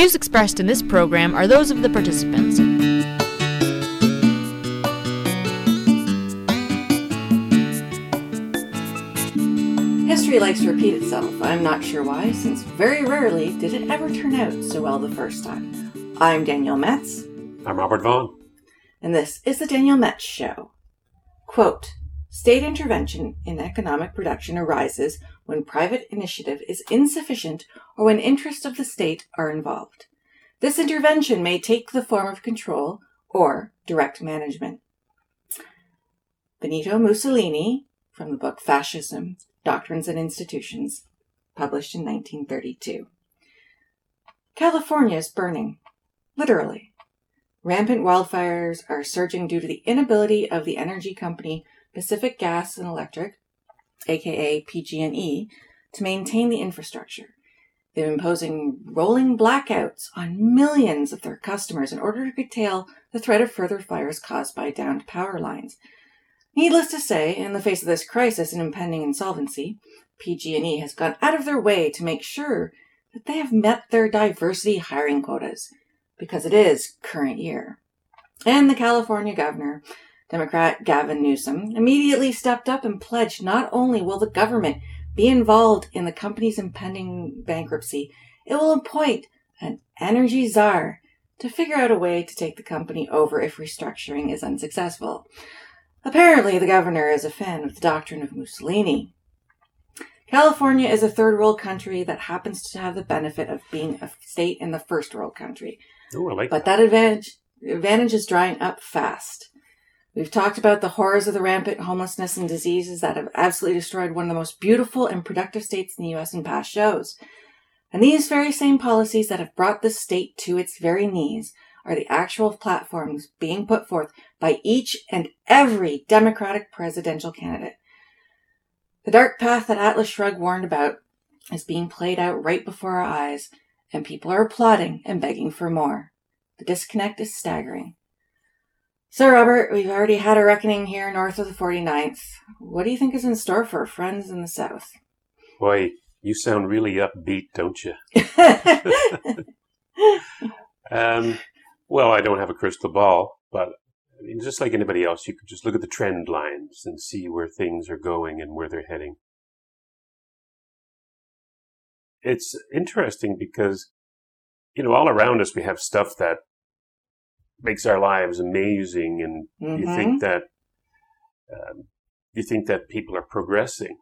views expressed in this program are those of the participants. History likes to repeat itself. I'm not sure why, since very rarely did it ever turn out so well the first time. I'm Danielle Metz, I'm Robert Vaughn. and this is the Danielle Metz Show. Quote State intervention in economic production arises when private initiative is insufficient or when interests of the state are involved. This intervention may take the form of control or direct management. Benito Mussolini, from the book Fascism Doctrines and Institutions, published in 1932. California is burning, literally. Rampant wildfires are surging due to the inability of the energy company Pacific Gas and Electric, aka PG&E, to maintain the infrastructure. They're imposing rolling blackouts on millions of their customers in order to curtail the threat of further fires caused by downed power lines. Needless to say, in the face of this crisis and impending insolvency, PG&E has gone out of their way to make sure that they have met their diversity hiring quotas because it is current year. And the California governor, Democrat Gavin Newsom, immediately stepped up and pledged not only will the government be involved in the company's impending bankruptcy, it will appoint an energy czar to figure out a way to take the company over if restructuring is unsuccessful. Apparently, the governor is a fan of the doctrine of Mussolini. California is a third world country that happens to have the benefit of being a state in the first world country. Oh, I like But that advantage advantage is drying up fast. We've talked about the horrors of the rampant homelessness and diseases that have absolutely destroyed one of the most beautiful and productive states in the US in past shows. And these very same policies that have brought this state to its very knees are the actual platforms being put forth by each and every Democratic presidential candidate. The dark path that Atlas Shrugged warned about is being played out right before our eyes, and people are applauding and begging for more. The disconnect is staggering. So, Robert, we've already had a reckoning here north of the 49th. What do you think is in store for our friends in the south? Boy, you sound really upbeat, don't you? Um, well, I don't have a crystal ball, but I mean, just like anybody else, you could just look at the trend lines and see where things are going and where they're heading. It's interesting because, you know, all around us we have stuff that makes our lives amazing, and you Mhm. think that um, you think that people are progressing,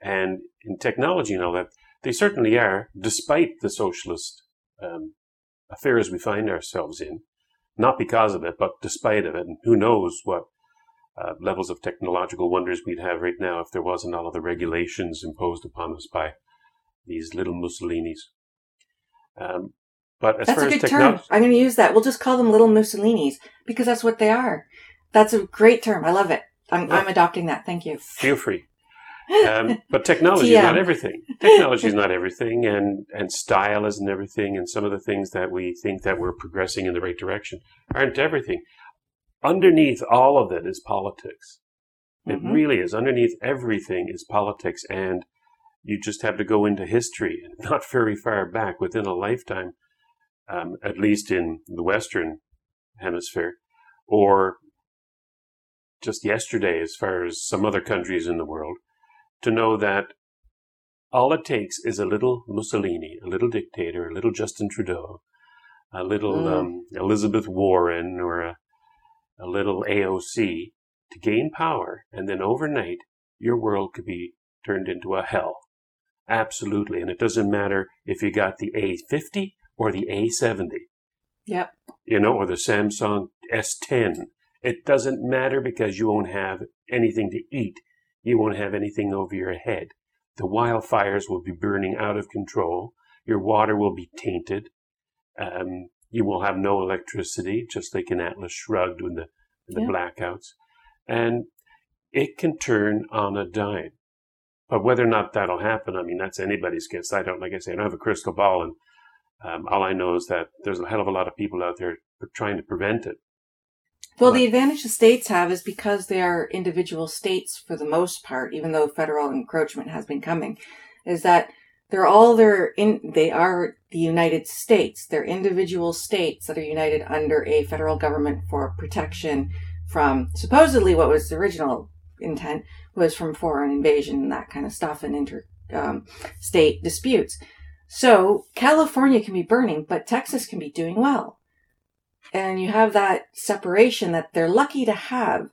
and in technology and all that, they certainly are, despite the socialist um, affairs we find ourselves in. Not because of it, but despite of it. And who knows what uh, levels of technological wonders we'd have right now if there wasn't all of the regulations imposed upon us by these little Mussolinis. Um, but as That's far a as good term. I'm going to use that. We'll just call them little Mussolinis because that's what they are. That's a great term. I love it. I'm, Yeah. I'm adopting that. Thank you. feel free. Um, but technology is not everything. Technology is not everything, and and style isn't everything, and some of the things that we think that we're progressing in the right direction aren't everything. Underneath all of it is politics. It Mhm. really is. Underneath everything is politics, and you just have to go into history, and not very far back, within a lifetime, um, at least in the Western Hemisphere, or just yesterday, as far as some other countries in the world, to know that all it takes is a little Mussolini, a little dictator, a little Justin Trudeau, a little Mm. um, Elizabeth Warren, or a, a little AOC to gain power, and then overnight your world could be turned into a hell. Absolutely. And it doesn't matter if you got the A50 or the A70 Yep. you know, or the Samsung S10. It doesn't matter because you won't have anything to eat. You won't have anything over your head. The wildfires will be burning out of control. Your water will be tainted. Um, you will have no electricity, just like in Atlas Shrugged with the, the Yeah. blackouts. And it can turn on a dime. But whether or not that'll happen, I mean, that's anybody's guess. I don't, like I say, I don't have a crystal ball, and um, all I know is that there's a hell of a lot of people out there trying to prevent it. Well, But- the advantage the states have is because they are individual states for the most part, even though federal encroachment has been coming, is that they're all their in they are the United States. They're individual states that are united under a federal government for protection from supposedly what was the original intent was from foreign invasion and that kind of stuff and inter um, state disputes. So California can be burning, but Texas can be doing well. And you have that separation that they're lucky to have.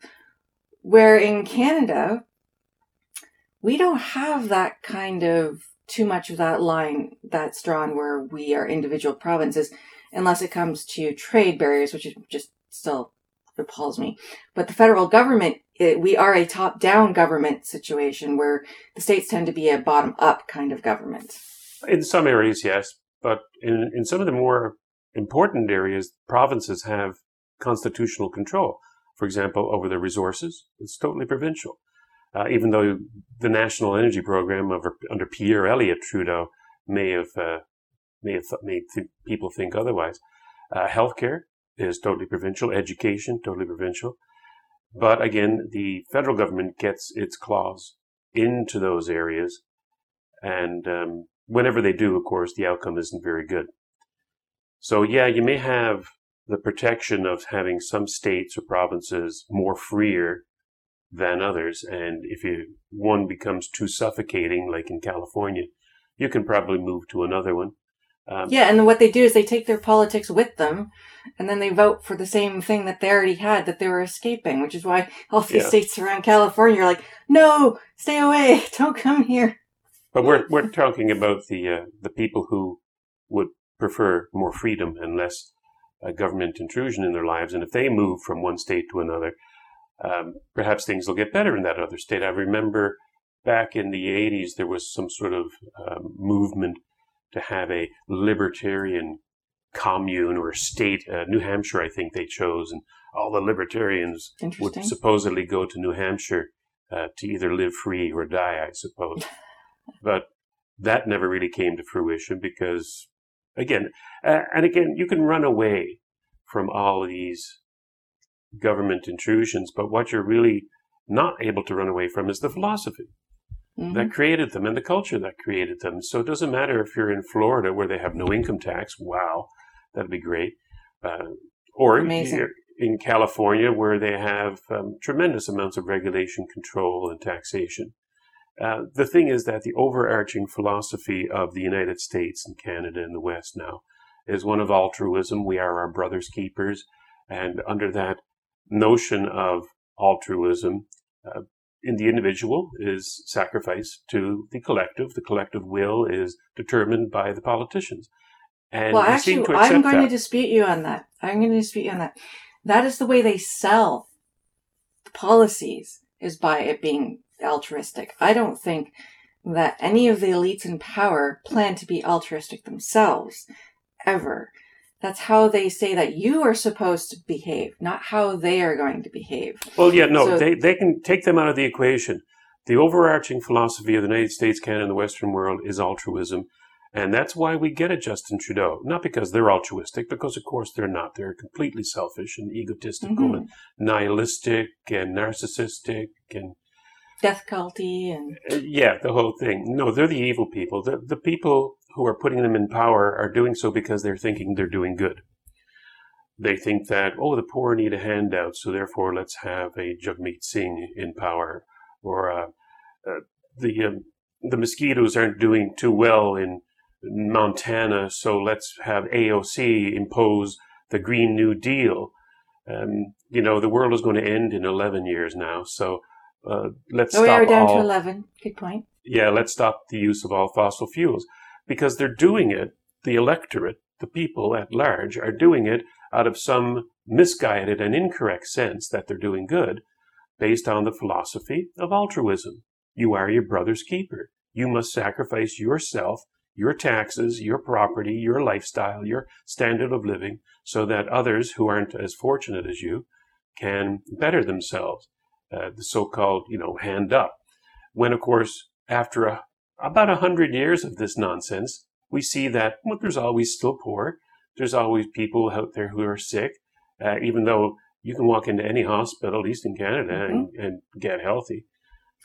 Where in Canada, we don't have that kind of too much of that line that's drawn where we are individual provinces unless it comes to trade barriers, which just still appalls me. But the federal government, it, we are a top down government situation where the states tend to be a bottom up kind of government. In some areas, yes. But in, in some of the more important areas, provinces have constitutional control. For example, over their resources, it's totally provincial uh, even though the National Energy Program of, under Pierre Elliott Trudeau may have uh, may have th- made th- people think otherwise. Uh, healthcare is totally provincial. Education totally provincial. But again, the federal government gets its claws into those areas, and um, whenever they do, of course, the outcome isn't very good. So yeah, you may have the protection of having some states or provinces more freer than others. And if you, one becomes too suffocating, like in California, you can probably move to another one. Um, yeah, and what they do is they take their politics with them, and then they vote for the same thing that they already had that they were escaping. Which is why all these yeah. states around California are like, "No, stay away! Don't come here." But we're we're talking about the uh, the people who would prefer more freedom and less uh, government intrusion in their lives, and if they move from one state to another, um, perhaps things will get better in that other state. I remember back in the 80s, there was some sort of um, movement to have a libertarian commune or state. Uh, New Hampshire, I think they chose, and all the libertarians would supposedly go to New Hampshire uh, to either live free or die, I suppose. but that never really came to fruition because, again, uh, and again, you can run away from all these government intrusions, but what you're really not able to run away from is the philosophy mm-hmm. that created them and the culture that created them. So it doesn't matter if you're in Florida where they have no income tax. Wow, that'd be great. Uh, or in California where they have um, tremendous amounts of regulation, control, and taxation. Uh, the thing is that the overarching philosophy of the United States and Canada and the West now is one of altruism. We are our brother's keepers. And under that notion of altruism uh, in the individual is sacrifice to the collective. The collective will is determined by the politicians. And well, actually, I'm going that. to dispute you on that. I'm going to dispute you on that. That is the way they sell the policies is by it being altruistic. I don't think that any of the elites in power plan to be altruistic themselves ever. That's how they say that you are supposed to behave, not how they are going to behave. Well, yeah, no, so, they, they can take them out of the equation. The overarching philosophy of the United States, Canada, and the Western world is altruism. And that's why we get a Justin Trudeau. Not because they're altruistic, because of course they're not. They're completely selfish and egotistical mm-hmm. and nihilistic and narcissistic and death culty and uh, yeah, the whole thing. No, they're the evil people. The the people who are putting them in power are doing so because they're thinking they're doing good. They think that, oh, the poor need a handout, so therefore let's have a Jagmeet Singh in power. Or uh, uh, the, um, the mosquitoes aren't doing too well in Montana, so let's have AOC impose the Green New Deal. Um, you know, the world is going to end in 11 years now, so uh, let's oh, stop. We are down all, to 11. Good point. Yeah, let's stop the use of all fossil fuels because they're doing it, the electorate, the people at large, are doing it out of some misguided and incorrect sense that they're doing good based on the philosophy of altruism. You are your brother's keeper. You must sacrifice yourself, your taxes, your property, your lifestyle, your standard of living so that others who aren't as fortunate as you can better themselves. Uh, the so-called, you know, hand up. When, of course, after a about a hundred years of this nonsense, we see that well, there's always still poor. There's always people out there who are sick, uh, even though you can walk into any hospital, at least in Canada, mm-hmm. and, and, get healthy.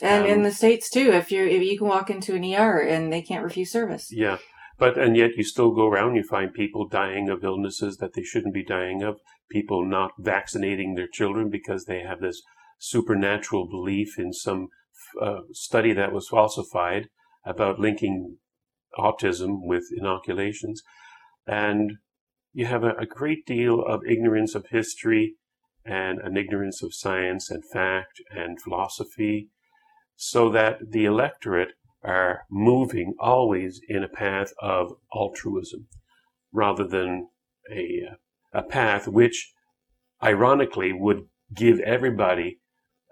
And Um, in the states too, if you if you can walk into an ER and they can't refuse service. Yeah. But, and yet you still go around, you find people dying of illnesses that they shouldn't be dying of, people not vaccinating their children because they have this supernatural belief in some uh, study that was falsified about linking autism with inoculations. And you have a, a great deal of ignorance of history and an ignorance of science and fact and philosophy, so that the electorate are moving always in a path of altruism rather than a, a path which ironically would give everybody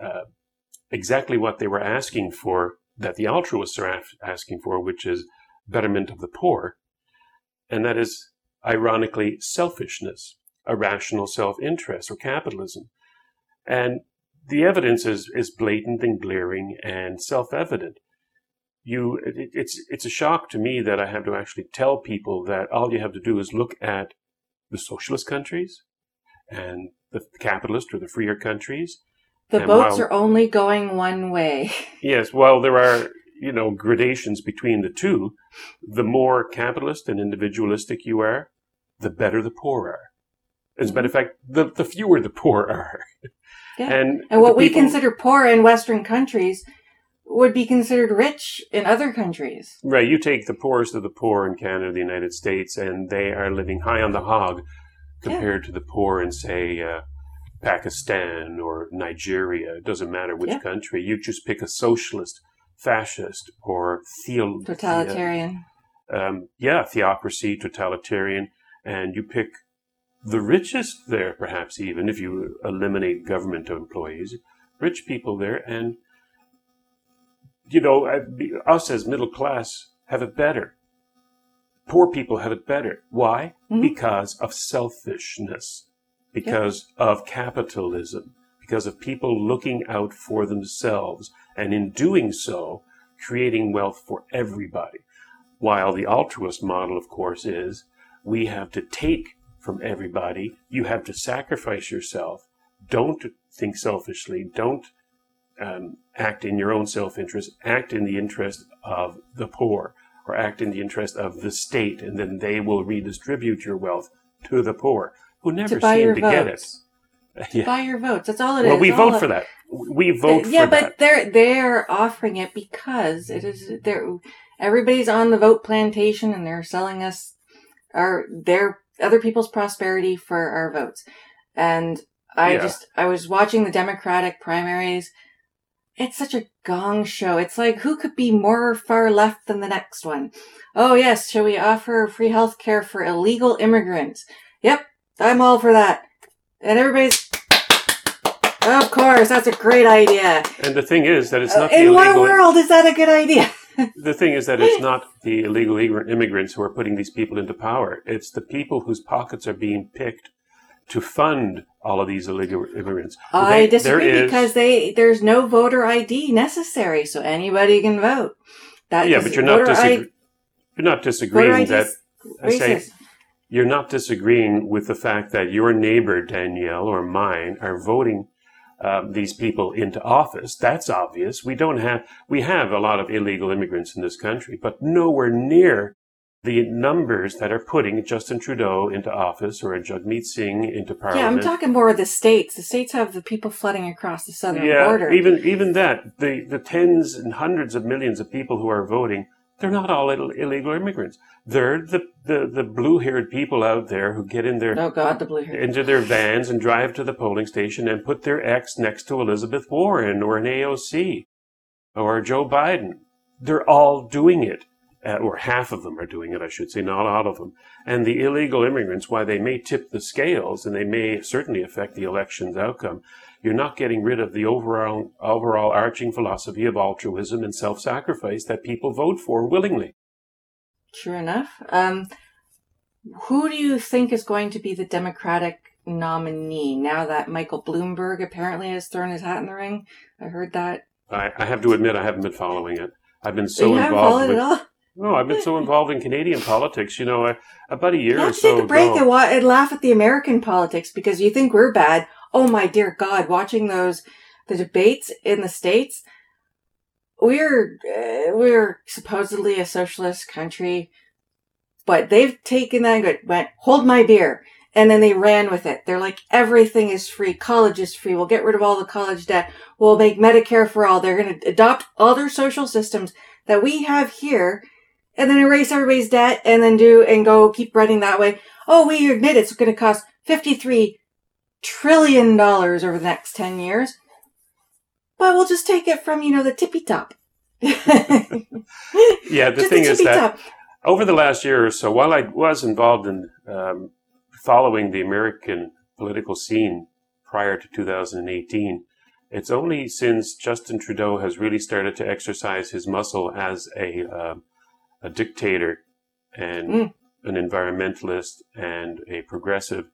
uh, exactly what they were asking for that the altruists are af- asking for, which is betterment of the poor. And that is ironically selfishness, irrational self-interest or capitalism. And the evidence is, is blatant and glaring and self-evident you it, it's it's a shock to me that I have to actually tell people that all you have to do is look at the socialist countries and the capitalist or the freer countries. The And boats while- are only going one way. Yes, while there are you know gradations between the two, the more capitalist and individualistic you are, the better the poor are. As a matter of fact, the, the fewer the poor are. Yeah. And, And what we people- consider poor in Western countries would be considered rich in other countries. Right, you take the poorest of the poor in Canada, the United States, and they are living high on the hog compared to the poor in, say, uh, Pakistan or Nigeria. It doesn't matter which Yeah. country. You just pick a socialist, fascist, or theo- Totalitarian. um, yeah, theocracy, totalitarian, and you pick the richest there, perhaps even if you eliminate government employees, rich people there, and you know, us as middle class have it better. Poor people have it better. Why? Mhm. Because of selfishness, because of capitalism, because of people looking out for themselves, and in doing so, creating wealth for everybody. While the altruist model, of course, is we have to take from everybody. You have to sacrifice yourself. Don't think selfishly. Don't um, act in your own self interest. Act in the interest of the poor or act in the interest of the state, and then they will redistribute your wealth to the poor who never To buy seem your to get it. Yeah. Buy your votes. That's all it is. Well, we vote for that. We vote yeah, but that. they're they're offering it because it is they're everybody's on the vote plantation and they're selling us our their other people's prosperity for our votes. And I Yeah. just I was watching the Democratic primaries. It's such a gong show. It's like who could be more far left than the next one? Oh yes, shall we offer free health care for illegal immigrants? Yep, I'm all for that. And everybody's of course, that's a great idea. And the thing is that it's not the Uh, In what world is that a good idea? The thing is that it's not the illegal immig- immigrants who are putting these people into power. It's the people whose pockets are being picked to fund all of these illegal immigrants. I They- disagree is- because they there's no voter ID necessary, so anybody can vote. That yeah, but you're not voter disagre- I- you're not disagreeing that. I say. You're not disagreeing with the fact that your neighbor Danielle or mine are voting um, these people into office. That's obvious. We don't have we have a lot of illegal immigrants in this country, but nowhere near the numbers that are putting Justin Trudeau into office or a Jagmeet Singh into parliament. Yeah, I'm talking more of the states. The states have the people flooding across the southern yeah, border. even even that the the tens and hundreds of millions of people who are voting, they're not all Ill- illegal immigrants. They're the the, the blue haired people out there who get in their oh God, the blue into their vans and drive to the polling station and put their ex next to Elizabeth Warren or an AOC or Joe Biden. They're all doing it, uh, or half of them are doing it, I should say, not all of them. And the illegal immigrants, while they may tip the scales and they may certainly affect the election's outcome, you're not getting rid of the overall, overall arching philosophy of altruism and self-sacrifice that people vote for willingly. Sure enough. Um, who do you think is going to be the Democratic nominee now that Michael Bloomberg apparently has thrown his hat in the ring? I heard that. I, I have to admit, I haven't been following it. I've been so you involved followed with. No, I've been so involved in Canadian politics. You know, I, about a year or so take a break ago. and, and laugh at the American politics because you think we're bad. Oh my dear God, watching those, the debates in the States, we're uh, we're supposedly a socialist country, but they've taken that and went hold my beer, and then they ran with it. They're like everything is free, college is free. We'll get rid of all the college debt. We'll make Medicare for all. They're going to adopt other social systems that we have here, and then erase everybody's debt, and then do and go keep running that way. Oh, we admit it's going to cost fifty three trillion dollars over the next ten years but we'll just take it from you know the tippy top. Yeah, the Just thing is that top. over the last year or so, while I was involved in um, following the American political scene prior to 2018, it's only since Justin Trudeau has really started to exercise his muscle as a um a dictator and Mm. an environmentalist and a progressive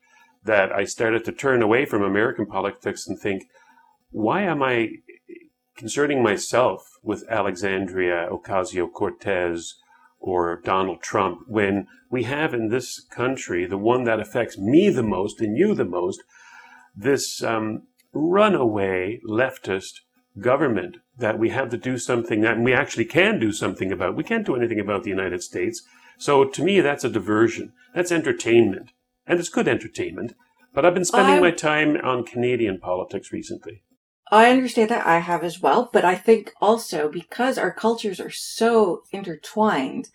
that I started to turn away from American politics and think, why am I concerning myself with Alexandria Ocasio Cortez or Donald Trump when we have in this country the one that affects me the most and you the most, this um, runaway leftist government that we have to do something that we actually can do something about. We can't do anything about the United States. So to me, that's a diversion. That's entertainment. And it's good entertainment. But I've been spending I- my time on Canadian politics recently. I understand that I have as well, but I think also because our cultures are so intertwined,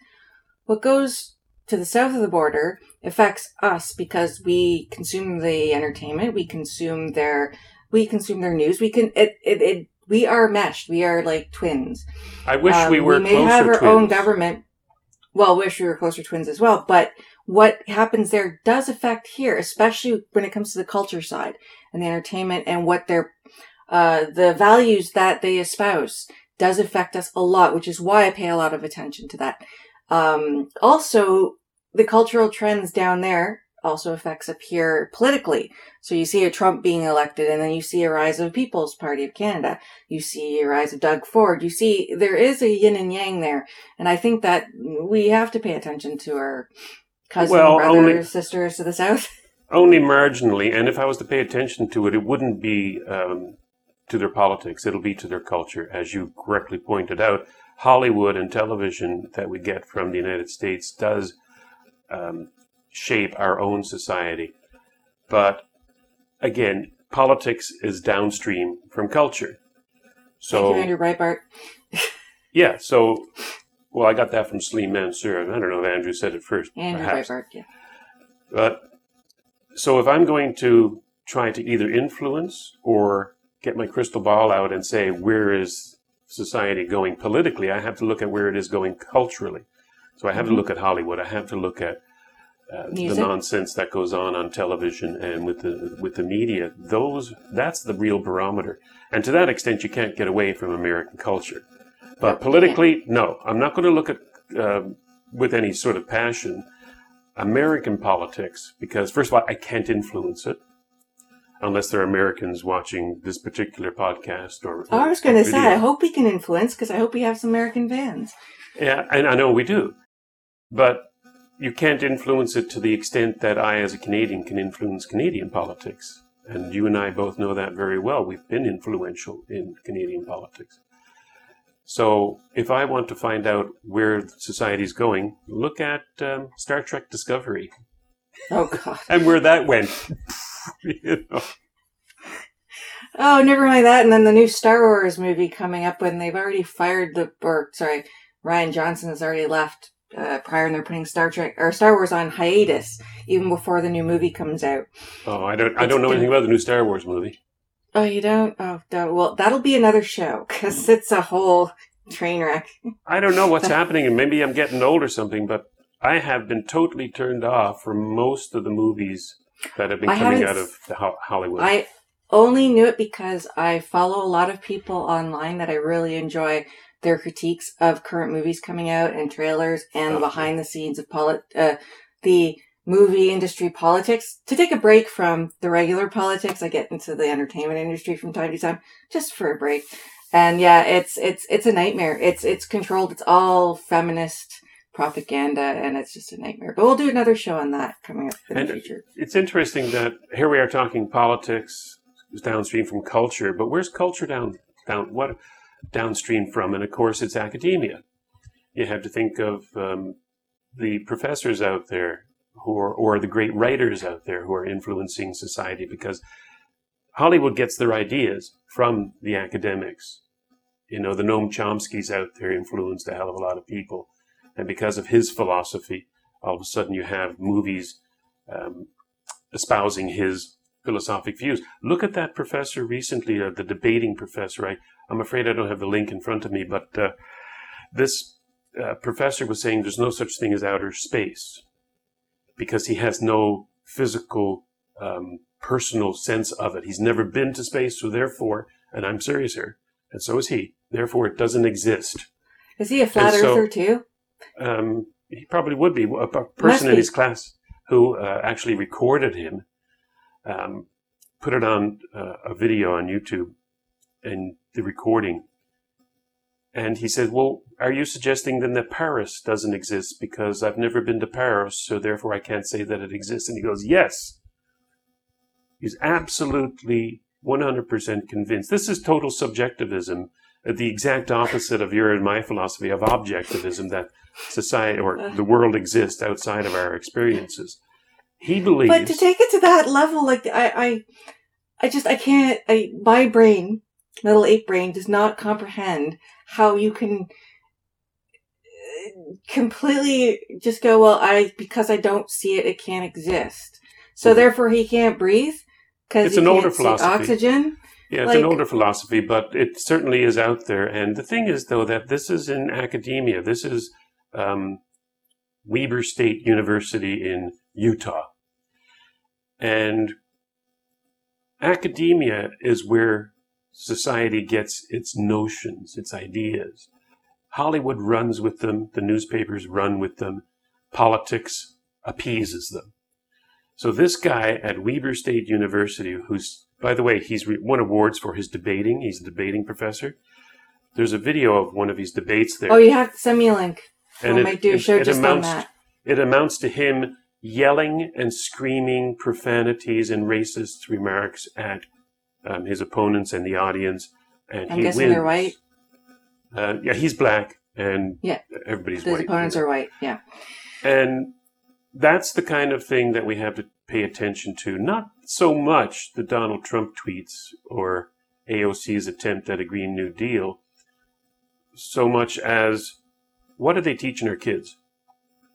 what goes to the south of the border affects us because we consume the entertainment, we consume their, we consume their news. We can it it, it we are meshed. We are like twins. I wish Um, we were We may closer have our twins. own government. Well, wish we were closer twins as well. But what happens there does affect here, especially when it comes to the culture side and the entertainment and what their uh, the values that they espouse does affect us a lot, which is why I pay a lot of attention to that. Um, also, the cultural trends down there also affects up here politically. So you see a Trump being elected and then you see a rise of People's Party of Canada. You see a rise of Doug Ford. You see there is a yin and yang there. And I think that we have to pay attention to our cousins, Well, brothers, only- sisters to the south. Only marginally, and if I was to pay attention to it, it wouldn't be um, to their politics. It'll be to their culture, as you correctly pointed out. Hollywood and television that we get from the United States does um, shape our own society, but again, politics is downstream from culture. Thank you, So Andrew Breitbart. yeah, so well, I got that from Salim Mansur. I don't know if Andrew said it first. Andrew perhaps. Breitbart, yeah. But so if I'm going to try to either influence or get my crystal ball out and say where is society going politically, I have to look at where it is going culturally. So I have to Mhm. look at Hollywood. I have to look at uh, the nonsense that goes on on television and with the with the media. Those that's the real barometer. And to that extent, you can't get away from American culture. But politically, no, I'm not going to look at uh, with any sort of passion American politics because, first of all, I can't influence it unless there are Americans watching this particular podcast or. I was going to say. I hope we can influence because I hope we have some American fans. Yeah, and I know we do, but you can't influence it to the extent that I, as a Canadian, can influence Canadian politics. And you and I both know that very well. We've been influential in Canadian politics. So, if I want to find out where society's going, look at um, Star Trek Discovery Oh, God. and where that went. you know. Oh, never mind that. And then the new Star Wars movie coming up when they've already fired the, or sorry, Rian Johnson has already left uh, prior and they're putting Star Trek or Star Wars on hiatus even before the new movie comes out. Oh, I don't. I don't know anything about the new Star Wars movie. Oh, you don't? Oh, don't. well, that'll be another show because it's a whole train wreck. I don't know what's happening, and maybe I'm getting old or something. But I have been totally turned off from most of the movies that have been I coming out of the Ho- Hollywood. I only knew it because I follow a lot of people online that I really enjoy their critiques of current movies coming out and trailers and the behind the scenes of polit- uh, the movie industry politics to take a break from the regular politics. I get into the entertainment industry from time to time just for a break. And yeah, it's, it's, it's a nightmare. It's, it's controlled. It's all feminist propaganda and it's just a nightmare. But we'll do another show on that coming up in And- the future. it's interesting that here we are talking politics is downstream from culture, but where's culture down? Down what? downstream from, and of course, it's academia. You have to think of um, the professors out there who or the great writers out there who are influencing society because Hollywood gets their ideas from the academics. You know, the Noam Chomsky's out there influenced a hell of a lot of people. And because of his philosophy, all of a sudden you have movies um, espousing his philosophic views. Look at that professor recently, uh, the debating professor. I, I'm afraid I don't have the link in front of me, but uh, this uh, professor was saying there's no such thing as outer space because he has no physical, um, personal sense of it. He's never been to space, so therefore, and I'm serious here, and so is he. Therefore, it doesn't exist. Is he a flat so, earther too? Um, he probably would be. A, person in his class who uh, actually recorded him, um, put it on uh, a video on YouTube, and the recording. And he said, Well, are you suggesting then that Paris doesn't exist because I've never been to Paris, so therefore I can't say that it exists? And he goes, Yes. He's absolutely 100% convinced. This is total subjectivism, the exact opposite of your and my philosophy of objectivism that society or uh. the world exists outside of our experiences. He believes. But to take it to that level, like I, I, I just I can't. I my brain, little ape brain, does not comprehend how you can uh, completely just go. Well, I because I don't see it, it can't exist. So mm-hmm. therefore, he can't breathe because it's an older philosophy. Oxygen. Yeah, it's like, an older philosophy, but it certainly is out there. And the thing is, though, that this is in academia. This is um, Weber State University in Utah. And academia is where society gets its notions, its ideas. Hollywood runs with them, the newspapers run with them, politics appeases them. So this guy at Weber State University, who's, by the way, he's won awards for his debating. He's a debating professor. There's a video of one of his debates there. Oh, you have to send me a link. And I might do a show it, just amounts, on that. It amounts to him yelling and screaming profanities and racist remarks at um, his opponents and the audience. And I'm he guessing wins. they're white. Uh, yeah, he's black, and yeah, everybody's His white. opponents are white. Yeah, and that's the kind of thing that we have to pay attention to. Not so much the Donald Trump tweets or AOC's attempt at a Green New Deal, so much as what are they teaching our kids?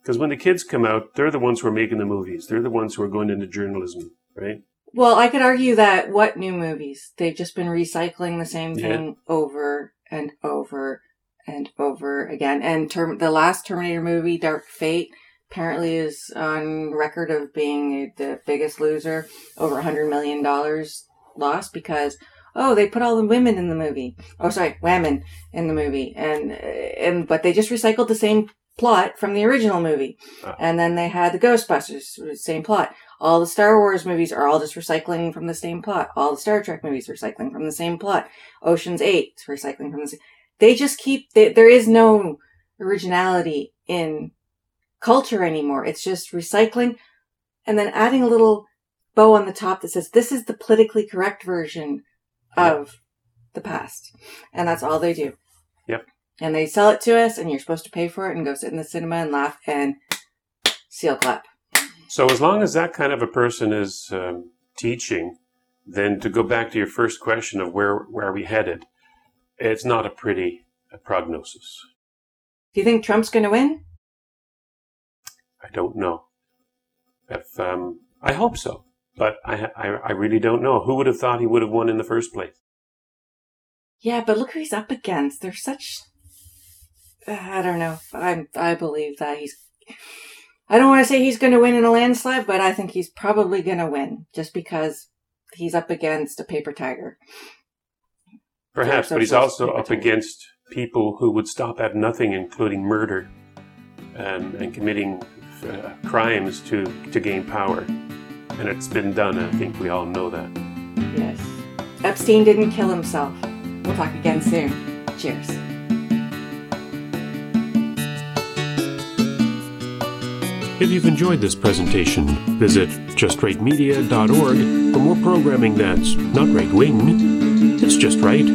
Because when the kids come out, they're the ones who are making the movies. They're the ones who are going into journalism, right? Well, I could argue that what new movies? They've just been recycling the same thing yeah. over and over and over again. And term- the last Terminator movie, Dark Fate, apparently is on record of being the biggest loser, over a hundred million dollars lost because oh they put all the women in the movie. Oh sorry, women in the movie, and and but they just recycled the same plot from the original movie. Uh. And then they had the Ghostbusters, same plot. All the Star Wars movies are all just recycling from the same plot. All the Star Trek movies recycling from the same plot. Ocean's Eight is recycling from the same. They just keep. They, there is no originality in culture anymore. It's just recycling, and then adding a little bow on the top that says this is the politically correct version of the past, and that's all they do. Yep and they sell it to us and you're supposed to pay for it and go sit in the cinema and laugh and seal clap. So as long as that kind of a person is um, teaching, then to go back to your first question of where where are we headed, it's not a pretty prognosis. Do you think Trump's going to win? I don't know. If um, I hope so, but I, I I really don't know. Who would have thought he would have won in the first place? Yeah, but look who he's up against. They're such I don't know. I I believe that he's. I don't want to say he's going to win in a landslide, but I think he's probably going to win just because he's up against a paper tiger. Perhaps, but he's also up tiger. against people who would stop at nothing, including murder um, and committing uh, crimes to to gain power. And it's been done. I think we all know that. Yes. Epstein didn't kill himself. We'll talk again soon. Cheers. If you've enjoyed this presentation, visit justrightmedia.org for more programming that's not right wing, it's just right.